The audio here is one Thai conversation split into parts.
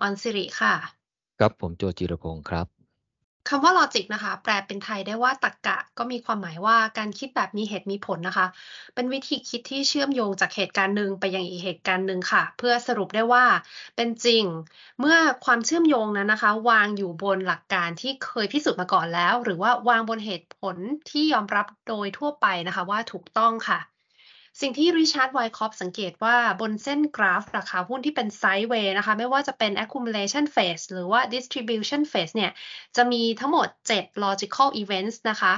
ออนสิริค่ะ ครับผมโจจิรพงศ์ครับคำว่า logic นะคะ แปลเป็นไทยได้ว่าตรรกะ ก็มีความหมายว่าการคิดแบบมีเหตุมีผลนะคะ เป็นวิธีคิดที่เชื่อมโยงจากเหตุการณ์หนึ่งไปยังอีกเหตุการณ์หนึ่งค่ะ เพื่อสรุปได้ว่าเป็นจริง เมื่อความเชื่อมโยงนั้นนะคะ วางอยู่บนหลักการที่เคยพิสูจน์มาก่อนแล้ว หรือว่าวางบนเหตุผลที่ยอมรับโดยทั่วไปนะคะ ว่าถูกต้องค่ะ สิ่งที่ Richard Wyckoff สังเกตว่าบนเส้นกราฟ ราคาหุ้นที่เป็น sideway นะคะ ไม่ว่าจะเป็น accumulation phase หรือว่า distribution phase เนี่ย จะมีทั้งหมด 7 logical events นะคะ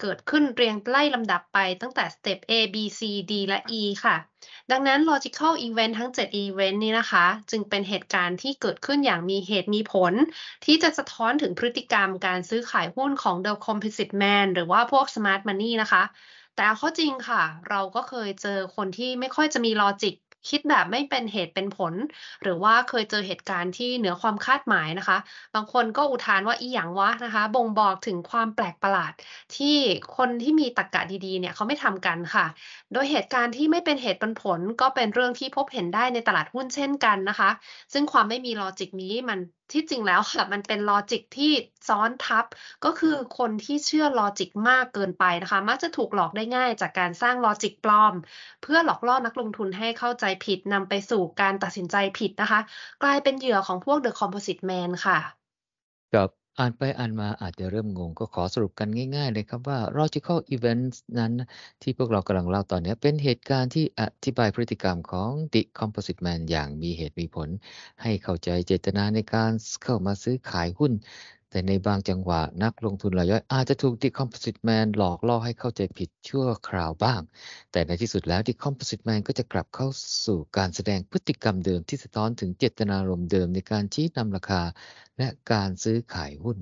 เกิดขึ้นเรียงไล่ลำดับไปตั้งแต่ step A B C D และ E ค่ะ ดังนั้น logical event ทั้ง 7 event นี้นะคะ จึงเป็นเหตุการณ์ที่เกิดขึ้นอย่างมีเหตุมีผล ที่จะสะท้อนถึงพฤติกรรมการซื้อขายหุ้นของ the composite man หรือว่าพวก smart money นะคะ แต่เอาข้าจริงค่ะ เราก็เคยเจอคนที่ไม่ค่อยจะมีลอจิกคิดแบบไม่เป็นเหตุเป็นผล หรือว่าเคยเจอเหตุการณ์ที่เหนือความคาดหมายนะคะ บางคนก็อุทานว่าอีหยังวะนะคะ บ่งบอกถึงความแปลกประหลาด ที่คนที่มีตรรกะดีๆเนี่ยเขาไม่ทำกันค่ะ โดยเหตุการณ์ที่ไม่เป็นเหตุเป็นผล ก็เป็นเรื่องที่พบเห็นได้ในตลาดหุ้นเช่นกันนะคะ ซึ่งความไม่มี logic นี้มัน ที่จริงแล้วค่ะ มันเป็น logic ที่ซ้อนทับ ก็คือคนที่เชื่อ logic มากเกินไปนะคะ มักจะถูกหลอกได้ง่ายจากการสร้าง logic ปลอม เพื่อหลอกล่อนักลงทุนให้เข้าใจผิดนำไปสู่การตัดสินใจผิดนะคะ กลายเป็นเหยื่อของพวก The Composite Man ค่ะ ครับ อ่านไปอ่านมาอาจจะเริ่มงง ก็ขอสรุปกันง่ายๆเลยครับว่า logical events นั้นที่พวกเรากำลังเล่าตอนนี้เป็นเหตุการณ์ที่อธิบายพฤติกรรมของ The Composite Man อย่างมีเหตุมีผล ให้เข้าใจเจตนาในการเข้ามาซื้อขายหุ้น แต่ในบางจังหวะนักลงทุนรายย่อยอาจจะถูก Decomposite Man หลอกล่อให้เข้าใจผิดชั่วคราวบ้าง แต่ในที่สุดแล้ว Decomposite Man ก็จะกลับเข้าสู่การแสดงพฤติกรรมเดิมที่สะท้อนถึงเจตนารมณ์เดิมในการชี้นำราคา และการซื้อขายหุ้น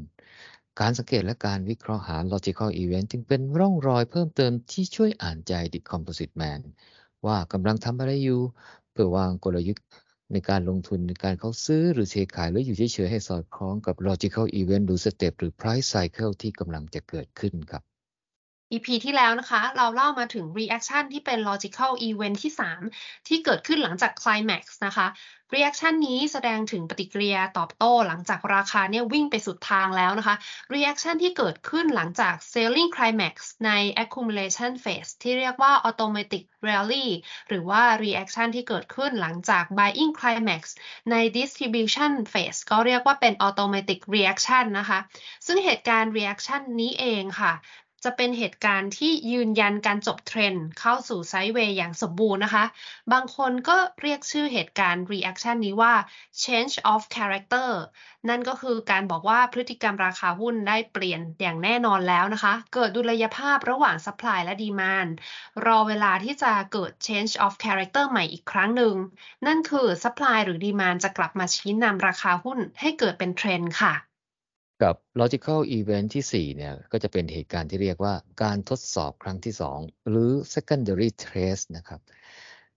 การสังเกตและการวิเคราะห์หา logical event จึงเป็นร่องรอยเพิ่มเติมที่ช่วยอ่านใจ Decomposite Man ว่ากำลังทำอะไรอยู่เพื่อวางกลยุทธ์ ในการลงทุนในการเขาซื้อหรือเทขายหรืออยู่เฉยๆให้สอดคล้องกับ logical event หรือ step หรือ price cycle ที่กำลังจะเกิดขึ้นครับ EP ที่แล้วนะคะ เราเล่ามาถึง reaction ที่เป็น logical event ที่ 3 ที่เกิดขึ้นหลังจาก climax นะคะ reaction นี้แสดงถึงปฏิกิริยาตอบโต้หลังจากราคาเนี่ยวิ่งไปสุดทางแล้วนะคะ reaction ที่เกิดขึ้นหลังจาก selling climax ใน accumulation phase ที่เรียกว่า automatic rally หรือว่า reaction ที่เกิดขึ้นหลังจาก buying climax ใน distribution phase ก็เรียกว่าเป็น automatic reaction นะคะ ซึ่งเหตุการณ์ reaction นี้เองค่ะ จะเป็นเหตุการณ์ที่ยืนยันการจบเทรนด์เข้าสู่ไซด์เวย์อย่างสมบูรณ์นะคะ บางคนก็เรียกชื่อเหตุการณ์ reaction นี้ว่า change of character นั่นก็คือการบอกว่าพฤติกรรมราคาหุ้นได้เปลี่ยนอย่างแน่นอนแล้วนะคะ เกิดดุลยภาพระหว่าง supply และ demand รอเวลาที่จะเกิด change of character ใหม่อีกครั้งหนึ่ง นั่นคือ supply หรือ demand จะกลับมาชี้นำราคาหุ้นให้เกิดเป็นเทรนด์ค่ะ กับ logical event ที่ 4 เนี่ย ก็จะเป็นเหตุการณ์ที่เรียกว่าการทดสอบครั้งที่ 2 หรือ secondary test นะครับ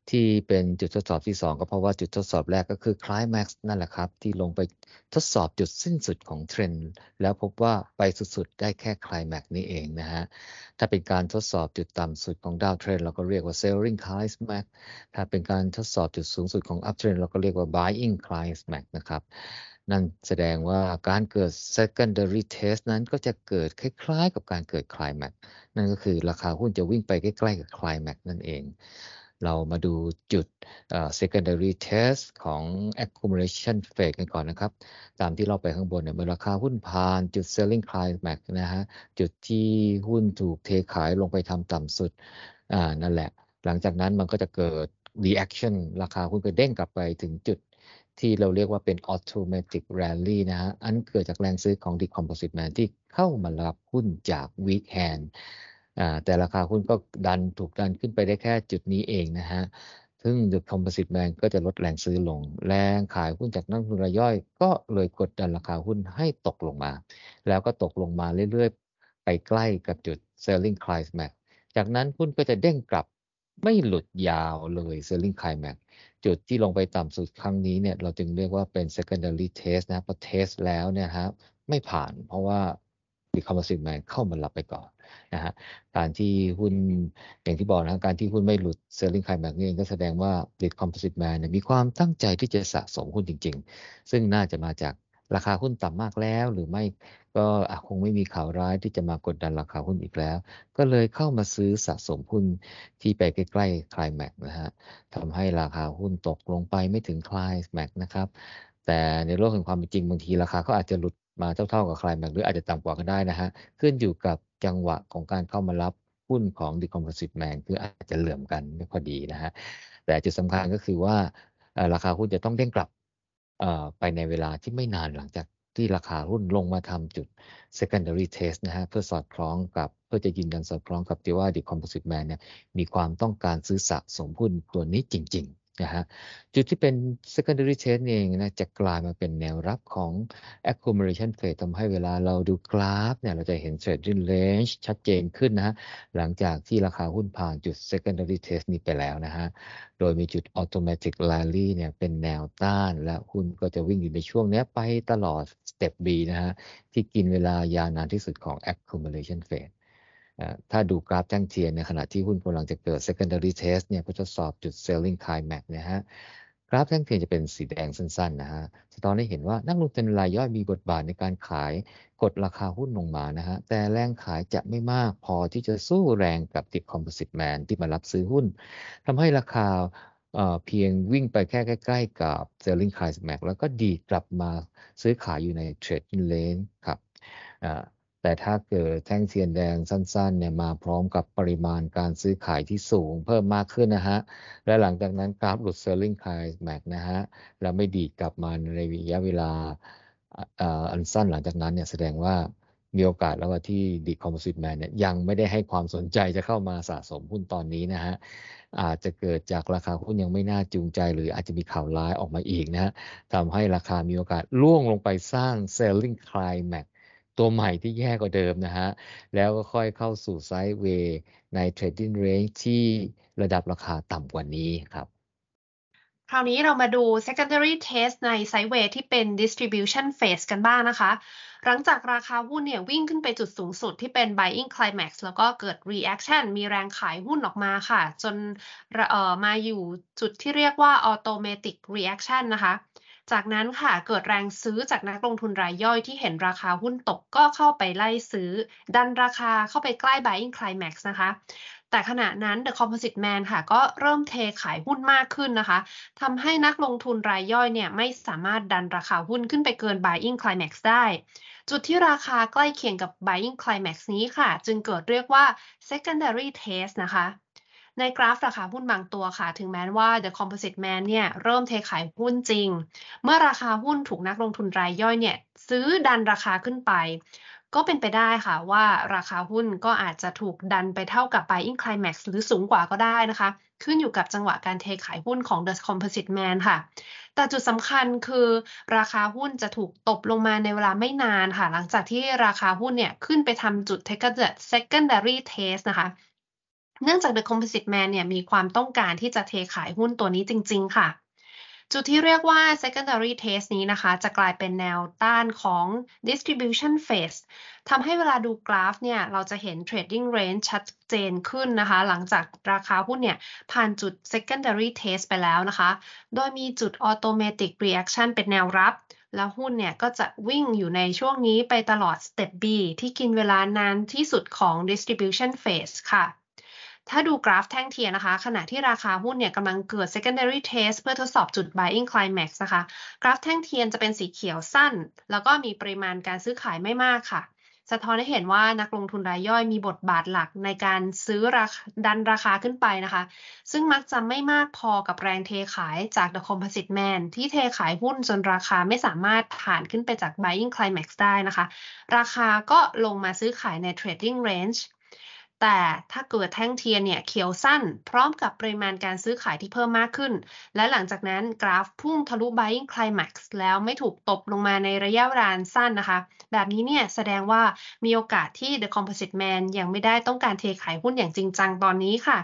ที่เป็นจุดทดสอบที่ 2 ก็เพราะว่าจุดทดสอบแรกก็คือ climax นั่นแหละครับ ที่ลงไปทดสอบจุดสิ้นสุดของเทรนด์แล้วพบว่าไปสุดๆ ได้แค่ climax นี้เองนะฮะ ถ้าเป็นการทดสอบจุดต่ำสุดของดาวเทรนเราก็เรียกว่า selling climax ถ้าเป็นการทดสอบจุดสูงสุดของ up trend เราก็เรียกว่า buying climax นะครับ นั่นแสดงว่าการเกิด secondary test นั้นก็จะเกิดคล้ายๆ กับการเกิด climax นั่นก็คือราคาหุ้นจะวิ่งไปใกล้ๆกับ climax นั่นเอง เรามาดูจุด secondary test ของ accumulation phase กันก่อนนะครับ ตามที่เราไปข้างบนเนี่ยเมื่อราคาหุ้นผ่านจุด selling climax นะฮะ จุดที่หุ้นถูกเทขายลงไปทำต่ำสุด อ่า นั่นแหละ หลังจากนั้นมันก็จะเกิด reaction ราคาหุ้นก็เด้งกลับไปถึงจุด ที่เราเรียกว่าเป็น automatic rally นะฮะ อันเกิดจากแรงซื้อของ decomposite man ที่เข้ามารับหุ้นจาก weak hand แต่ราคาหุ้นก็ดันถูกดันขึ้นไปได้แค่จุดนี้เองนะฮะ ซึ่ง The Composite Man ก็จะลดแรงซื้อลง แรงขายหุ้นจากนักลงทุนรายย่อย ก็เลยกดดันราคาหุ้นให้ตกลงมา แล้วก็ตกลงมาเรื่อยๆ ไปใกล้กับจุด Selling Climax จากนั้นหุ้นก็จะเด้งกลับไม่หลุดยาวเลย Selling Climax จุดที่ลงไปต่ำสุดครั้งนี้เนี่ยเราจึงเรียกว่าเป็น secondary test นะพอ test แล้วเนี่ยครับไม่ผ่านเพราะว่า recomposite man เข้ามารับไปก่อนนะฮะการที่หุ้นอย่างที่บอกนะการที่หุ้นไม่หลุด selling climax นี่เองก็แสดงว่า lead composite man มีความตั้งใจที่จะสะสมหุ้นจริง ๆ ซึ่งน่าจะมาจาก ราคาหุ้นต่ำมากแล้วหรือไม่ก็คงไม่มีข่าวร้ายที่จะมากดดันราคาหุ้นอีกแล้ว ก็เลยเข้ามาซื้อสะสมหุ้นที่ไปใกล้ๆคลายแม็กนะฮะทำให้ราคาหุ้นตกลงไปไม่ถึงคลายแม็กนะครับ แต่ในโลกแห่งความเป็นจริงบางทีราคาเขาอาจจะหลุดมาเท่าๆกับคลายแม็กหรืออาจจะต่ำกว่าก็ได้นะฮะขึ้นอยู่กับจังหวะของการเข้ามารับหุ้นของ Decomposite Man คืออาจจะเหลื่อมกันไม่พอดีนะฮะแต่จุดสำคัญก็คือว่าราคาหุ้นจะต้องเด้งกลับ ไปในเวลาที่ไม่นานหลังจากที่ราคาหุ้นลงมาทำจุด secondary test นะฮะเพื่อสอดคล้องกับเพื่อจะยืนยันสอดคล้องกับที่ว่า The Composite Man เนี่ยมีความต้องการซื้อสะสมหุ้นตัวนี้จริง นะฮะจุดที่เป็น secondary trend เองนะจะกลายมาเป็นแนวรับของ accumulation phase ทำให้เวลาเราดูกราฟเนี่ยเราจะเห็น trading range ชัดเจนขึ้นนะฮะหลังจากที่ราคาหุ้นผ่านจุด secondary test นี้ไปแล้วนะฮะโดยมีจุด automatic rally เนี่ยเป็นแนวต้าน และหุ้นก็จะวิ่งอยู่ในช่วงนี้ไปตลอด step B นะฮะที่กินเวลายาวนานที่สุดของ accumulation phase ถ้าดูกราฟแจ้งเทียนในขณะที่หุ้นกำลังจะเกิด secondary test เนี่ยเพื่อทดสอบจุด selling climax นะฮะกราฟแท่งเทียนจะเป็นสีแดงสั้นๆนะฮะสะท้อนให้เห็นว่านักลงทุนรายย่อยมีบทบาทในการขายกดราคาหุ้นลงมานะฮะ แต่แรงขายจะไม่มากพอที่จะสู้แรงกับติด composite man ที่มารับซื้อหุ้นทำให้ราคาเพียงวิ่งไปแค่ใกล้ๆกับ selling climax แล้วก็ดีกลับมาซื้อขายอยู่ใน trading range ครับ แต่ถ้าเกิดแท่งเทียนแดงสั้นๆเนี่ยมาพร้อมกับปริมาณการซื้อขายที่สูงเพิ่มมากขึ้นนะฮะ และหลังจากนั้นกราฟหลุด selling climax นะฮะ แล้วไม่ดีกลับมาในระยะเวลาอันสั้นหลังจากนั้นเนี่ยแสดงว่ามีโอกาสแล้วว่าที่ The Composite Man เนี่ยยังไม่ได้ให้ความสนใจจะเข้ามาสะสมหุ้นตอนนี้นะฮะ อาจจะเกิดจากราคาหุ้นยังไม่น่าจูงใจ หรืออาจจะมีข่าวร้ายออกมาอีกนะฮะทำให้ราคามีโอกาสล่วงลงไปสร้าง selling climax ตัวใหม่ที่แย่กว่าเดิมนะฮะ แล้วก็ค่อยเข้าสู่ไซด์เวย์ใน trading range ที่ระดับราคาต่ำกว่านี้ครับ คราวนี้เรามาดู secondary test ในไซด์เวย์ที่เป็น distribution phase กันบ้างนะคะ หลังจากราคาหุ้นเนี่ยวิ่งขึ้นไปจุดสูงสุดที่เป็น buying climax แล้วก็เกิด reaction มีแรงขายหุ้นออกมาค่ะ จนเอ่อมาอยู่จุดที่เรียกว่า automatic reaction นะคะ จากนั้นค่ะเกิดแรงซื้อจากนักลงทุนรายย่อยที่เห็นราคาหุ้นตกก็เข้าไปไล่ซื้อ ดันราคาเข้าไปใกล้ buying climax นะคะแต่ขณะนั้น The Composite Man ค่ะ ก็เริ่มเทขายหุ้นมากขึ้นนะคะทำให้นักลงทุนรายย่อยเนี่ยไม่สามารถดันราคาหุ้นขึ้นไปเกิน buying climax ได้ จุดที่ราคาใกล้เคียงกับ buying climax นี้ค่ะ จึงเกิดเรียกว่า secondary test นะคะ ในกราฟราคาหุ้นบางตัวค่ะ ถึงแม้ว่า The Composite Man เนี่ยเริ่มเทขายหุ้นจริง เมื่อราคาหุ้นถูกนักลงทุนรายย่อยเนี่ยซื้อดันราคาขึ้นไป ก็เป็นไปได้ค่ะว่าราคาหุ้นก็อาจจะถูกดันไปเท่ากับ buying climax หรือสูงกว่าก็ได้นะคะ ขึ้นอยู่กับจังหวะการเทขายหุ้นของ The Composite Man ค่ะ แต่จุดสำคัญคือ ราคาหุ้นจะถูกตบลงมาในเวลาไม่นานค่ะ หลังจากที่ราคาหุ้นเนี่ยขึ้นไปทำจุด secondary test นะคะ เนื่องจาก The Composite Man เนี่ยมีความต้องการที่จะเทขายหุ้นตัวนี้จริง ๆ ค่ะ จุดที่เรียกว่า secondary test นี้นะคะ จะกลายเป็นแนวต้านของ distribution phase ทำให้เวลาดูกราฟเนี่ยเราจะเห็น trading range ชัดเจนขึ้นนะคะ หลังจากราคาหุ้นเนี่ยผ่านจุด secondary test ไปแล้วนะคะ โดยมีจุด automatic reaction เป็นแนวรับแล้วหุ้นเนี่ยก็จะวิ่งอยู่ในช่วงนี้ไปตลอด step B ที่กินเวลานานที่สุดของ distribution phase ค่ะ ถ้าดูกราฟแท่งเทียนนะคะ ขณะที่ราคาหุ้นเนี่ยกำลังเกิด secondary test เพื่อทดสอบจุด buying climax นะคะ กราฟแท่งเทียนจะเป็นสีเขียวสั้น แล้วก็มีปริมาณการซื้อขายไม่มากค่ะ สะท้อนให้เห็นว่านักลงทุนรายย่อยมีบทบาทหลักในการซื้อราคาดันราคาขึ้นไปนะคะ ซึ่งมักจะไม่มากพอกับแรงเทขายจาก The Composite Man ที่เทขายหุ้นจนราคาไม่สามารถผ่านขึ้นไปจาก buying climax ได้นะคะ ราคาก็ลงมาซื้อขายใน trading range แต่ถ้าเกิดแท่งเทียนเนี่ยเขียวสั้น พร้อมกับปริมาณการซื้อขายที่เพิ่มมากขึ้น และหลังจากนั้นกราฟพุ่งทะลุ buying climax แล้วไม่ถูกตบลงมาในระยะเวลาสั้นนะคะ แบบนี้เนี่ยแสดงว่ามีโอกาสที่ The Composite Man ยังไม่ได้ต้องการเทขายหุ้นอย่างจริงจังตอนนี้ค่ะ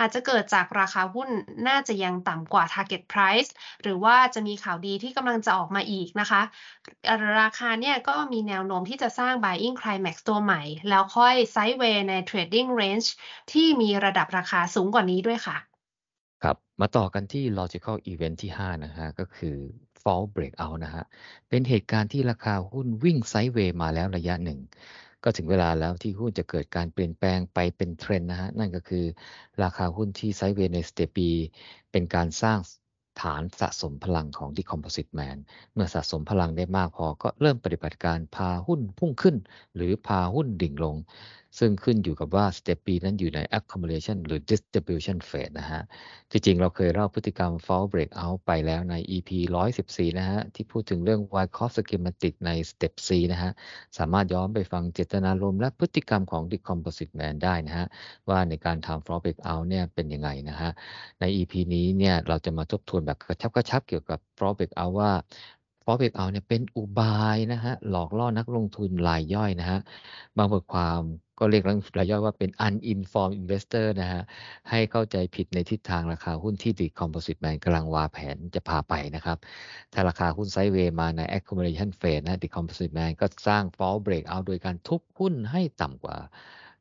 อาจจะเกิดจากราคาหุ้นน่าจะยังต่ำกว่า target price หรือว่าจะมีข่าวดีที่กำลังจะออกมาอีกนะคะ ราคาเนี่ยก็มีแนวโน้มที่จะสร้าง buying climax ตัวใหม่ แล้วค่อย sideway ใน trading range ที่มีระดับราคาสูงกว่านี้ด้วยค่ะ ครับ มาต่อกันที่ logical event ที่ 5 นะฮะ ก็คือ fall breakout นะฮะ เป็นเหตุการณ์ที่ราคาหุ้นวิ่งไซด์เวย์มาแล้วระยะหนึ่ง ก็ถึงเวลาแล้วที่หุ้นจะเกิดการเปลี่ยนแปลงไปเป็นเทรนนะฮะ นั่นก็คือราคาหุ้นที่ไซด์เวย์ในสเตปี เป็นการสร้างฐานสะสมพลังของ Decomposite Man เมื่อสะสมพลังได้มากพอก็เริ่มปฏิบัติการพาหุ้นพุ่งขึ้น หรือพาหุ้นดิ่งลง ซึ่งขึ้นอยู่กับว่า Step B นั้นอยู่ใน accumulation หรือ distribution phase นะฮะ ที่จริงเราเคยเล่าพฤติกรรม fall breakout ไปแล้วใน EP 114 นะฮะ ที่พูดถึงเรื่อง Wyckoff schematic ใน Step C นะฮะ สามารถย้อนไปฟังเจตนารมณ์และพฤติกรรมของ Decomposite Man ได้นะฮะ ว่าในการทำ fall breakout เนี่ยเป็นยังไงนะฮะ ใน EP นี้เนี่ยเราจะมาทบทวนแบบกระชับกระชับเกี่ยวกับ fall breakout ว่า fall breakout เนี่ยเป็นอุบายนะฮะหลอกล่อนักลงทุนรายย่อยนะฮะบางบทความ ก็เรียกรายย่อยว่าเป็น uninformed investor นะฮะ ให้เข้าใจผิดในทิศทางราคาหุ้นที่ดิคอมโพสิตแมนกำลังวางแผนจะพาไปนะครับ ถ้าราคาหุ้นไซด์เวย์มาใน accumulation phase นะดิคอมโพสิตแมนก็สร้าง fall breakout โดยการทุบหุ้นให้ต่ำกว่า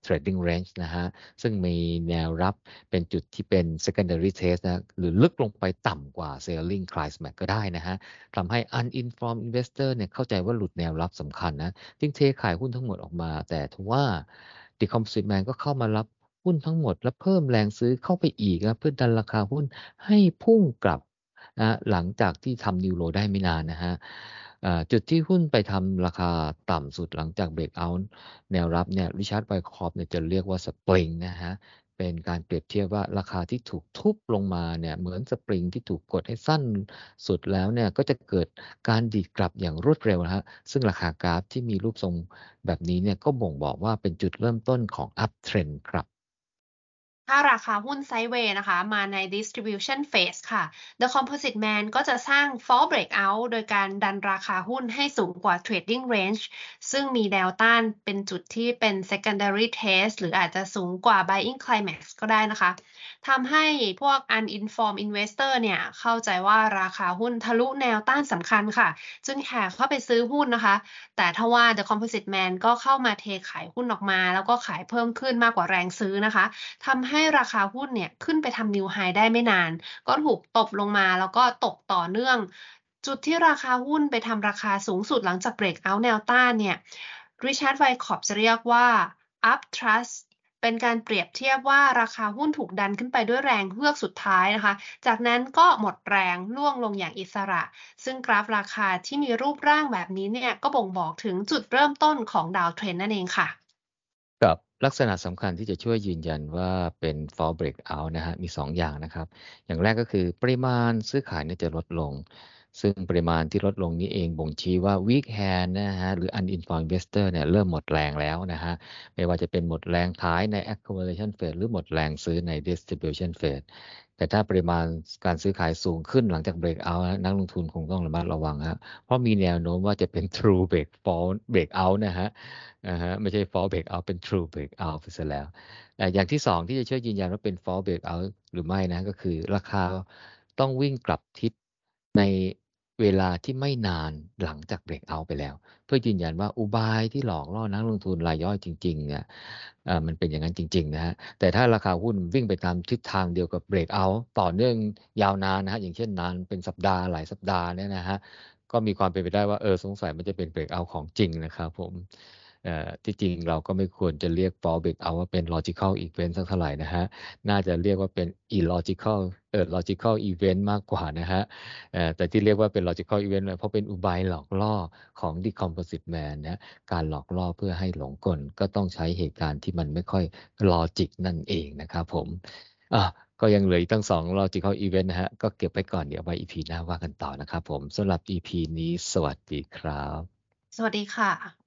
trading range นะฮะ ซึ่งมีแนวรับเป็นจุดที่เป็น secondary test นะ หรือลึกลงไปต่ำกว่า selling climax ก็ได้นะฮะ ทำให้ uninformed investor เนี่ยเข้าใจว่าหลุดแนวรับสำคัญนะ จึงเทขายหุ้นทั้งหมดออกมา แต่ทว่า decomposite man ก็เข้ามารับหุ้นทั้งหมด และเพิ่มแรงซื้อเข้าไปอีกนะเพื่อดันราคาหุ้นให้พุ่งกลับนะหลังจากที่ทำนิวโรได้ไม่นานนะฮะ จุดที่หุ้นไปทำราคาต่ำสุดหลังจาก breakout แนวรับเนี่ย Richard Wyckoff เนี่ยจะเรียกว่าสปริงนะฮะเป็นการเปรียบเทียบว่าราคาที่ถูกทุบลงมาเนี่ยเหมือนสปริงที่ถูกกดให้สั้นสุดแล้วเนี่ยก็จะเกิดการดีดกลับอย่างรวดเร็วนะฮะซึ่งราคากราฟที่มีรูปทรงแบบนี้เนี่ยก็บ่งบอกว่าเป็นจุดเริ่มต้นของ uptrend ครับ ถ้าราคาหุ้น sideway นะคะ มาใน distribution phase ค่ะ The Composite Man ก็จะสร้าง false breakout โดยการดันราคาหุ้นให้สูงกว่า trading range ซึ่งมีแนวต้านเป็นจุดที่เป็น secondary test หรืออาจจะสูงกว่า buying climax ก็ได้นะคะทำให้พวก uninformed investor เนี่ยเข้าใจว่าราคาหุ้นทะลุแนวต้านสำคัญค่ะ จึงแห่เข้าไปซื้อหุ้นนะคะ แต่ทว่า The Composite Man ก็เข้ามาเทขายหุ้นออกมา แล้วก็ขายเพิ่มขึ้นมากกว่าแรงซื้อนะคะทำให้ให้ราคาหุ้นเนี่ยขึ้นไปทำนิวไฮได้ไม่นาน ก็ถูกตบลงมาแล้วก็ตกต่อเนื่อง จุดที่ราคาหุ้นไปทำราคาสูงสุดหลังจากเบรกเอาท์แนวต้านเนี่ยริชาร์ดไวคอปจะเรียกว่า up trust เป็นการเปรียบเทียบว่าราคาหุ้นถูกดันขึ้นไปด้วยแรงเฮือกสุดท้ายนะคะ จากนั้นก็หมดแรงล่วงลงอย่างอิสระ ซึ่งกราฟราคาที่มีรูปร่างแบบนี้เนี่ยก็บ่งบอกถึงจุดเริ่มต้นของดาวเทรนนั่นเองค่ะกับ ลักษณะสำคัญที่จะช่วยยืนยันว่าเป็น fall breakout นะฮะ มี 2 อย่างนะครับ อย่างแรกก็คือปริมาณซื้อขายเนี่ยจะลดลง ซึ่งปริมาณที่ลดลงนี้เองบ่งชี้ว่า weak hand นะฮะหรือ uninformed investor เนี่ยเริ่มหมดแรงแล้วนะฮะไม่ว่าจะเป็นหมดแรงท้ายใน accumulation phase หรือหมดแรงซื้อใน distribution phase แต่ถ้าปริมาณการซื้อขายสูงขึ้นหลังจาก break out นักลงทุนคงต้องระมัดระวังฮะเพราะมีแนวโน้มว่าจะเป็น true break fall break out นะฮะนะฮะไม่ใช่ fall break out เป็น true break out ไปซะแล้วแต่อย่างที่สองที่จะช่วยยืนยันว่าเป็น fall break out หรือไม่นะก็คือราคาต้องวิ่งกลับทิศ ในเวลาที่ไม่นานหลังจากเบรกเอาไปแล้ว เพื่อยืนยันว่าอุบายที่หลอกล่อนักลงทุนรายย่อยจริงๆเนี่ยมันเป็นอย่างนั้นจริง ๆ นะฮะแต่ถ้าราคาหุ้นวิ่งไปตามทิศทางเดียวกับเบรกเอาต่อเนื่องยาวนานนะฮะอย่างเช่นนานเป็นสัปดาห์หลายสัปดาห์เนี่ยนะฮะก็มีความเป็นไปได้ว่าเออสงสัยมันจะเป็นเบรกเอาของจริงนะครับผม ที่จริงเราก็ไม่ควรจะเรียก fall break out ว่าเป็น logical event สักเท่าไหร่นะฮะ น่าจะเรียกว่าเป็น illogical เออ logical event มากกว่านะฮะแต่ที่เรียกว่าเป็น logical event เพราะเป็นอุบายหลอกล่อของ decomposite man นะการหลอกล่อเพื่อให้หลงกลก็ต้องใช้เหตุการณ์ที่มันไม่ค่อย logic นั่นเองนะครับผมอะก็ยังเหลืออีกตั้งสอง logical event นะฮะ ก็เก็บไปก่อนเดี๋ยวไว้ EP หน้าว่ากันต่อนะครับผมสำหรับ EP นี้สวัสดีครับ สวัสดีค่ะ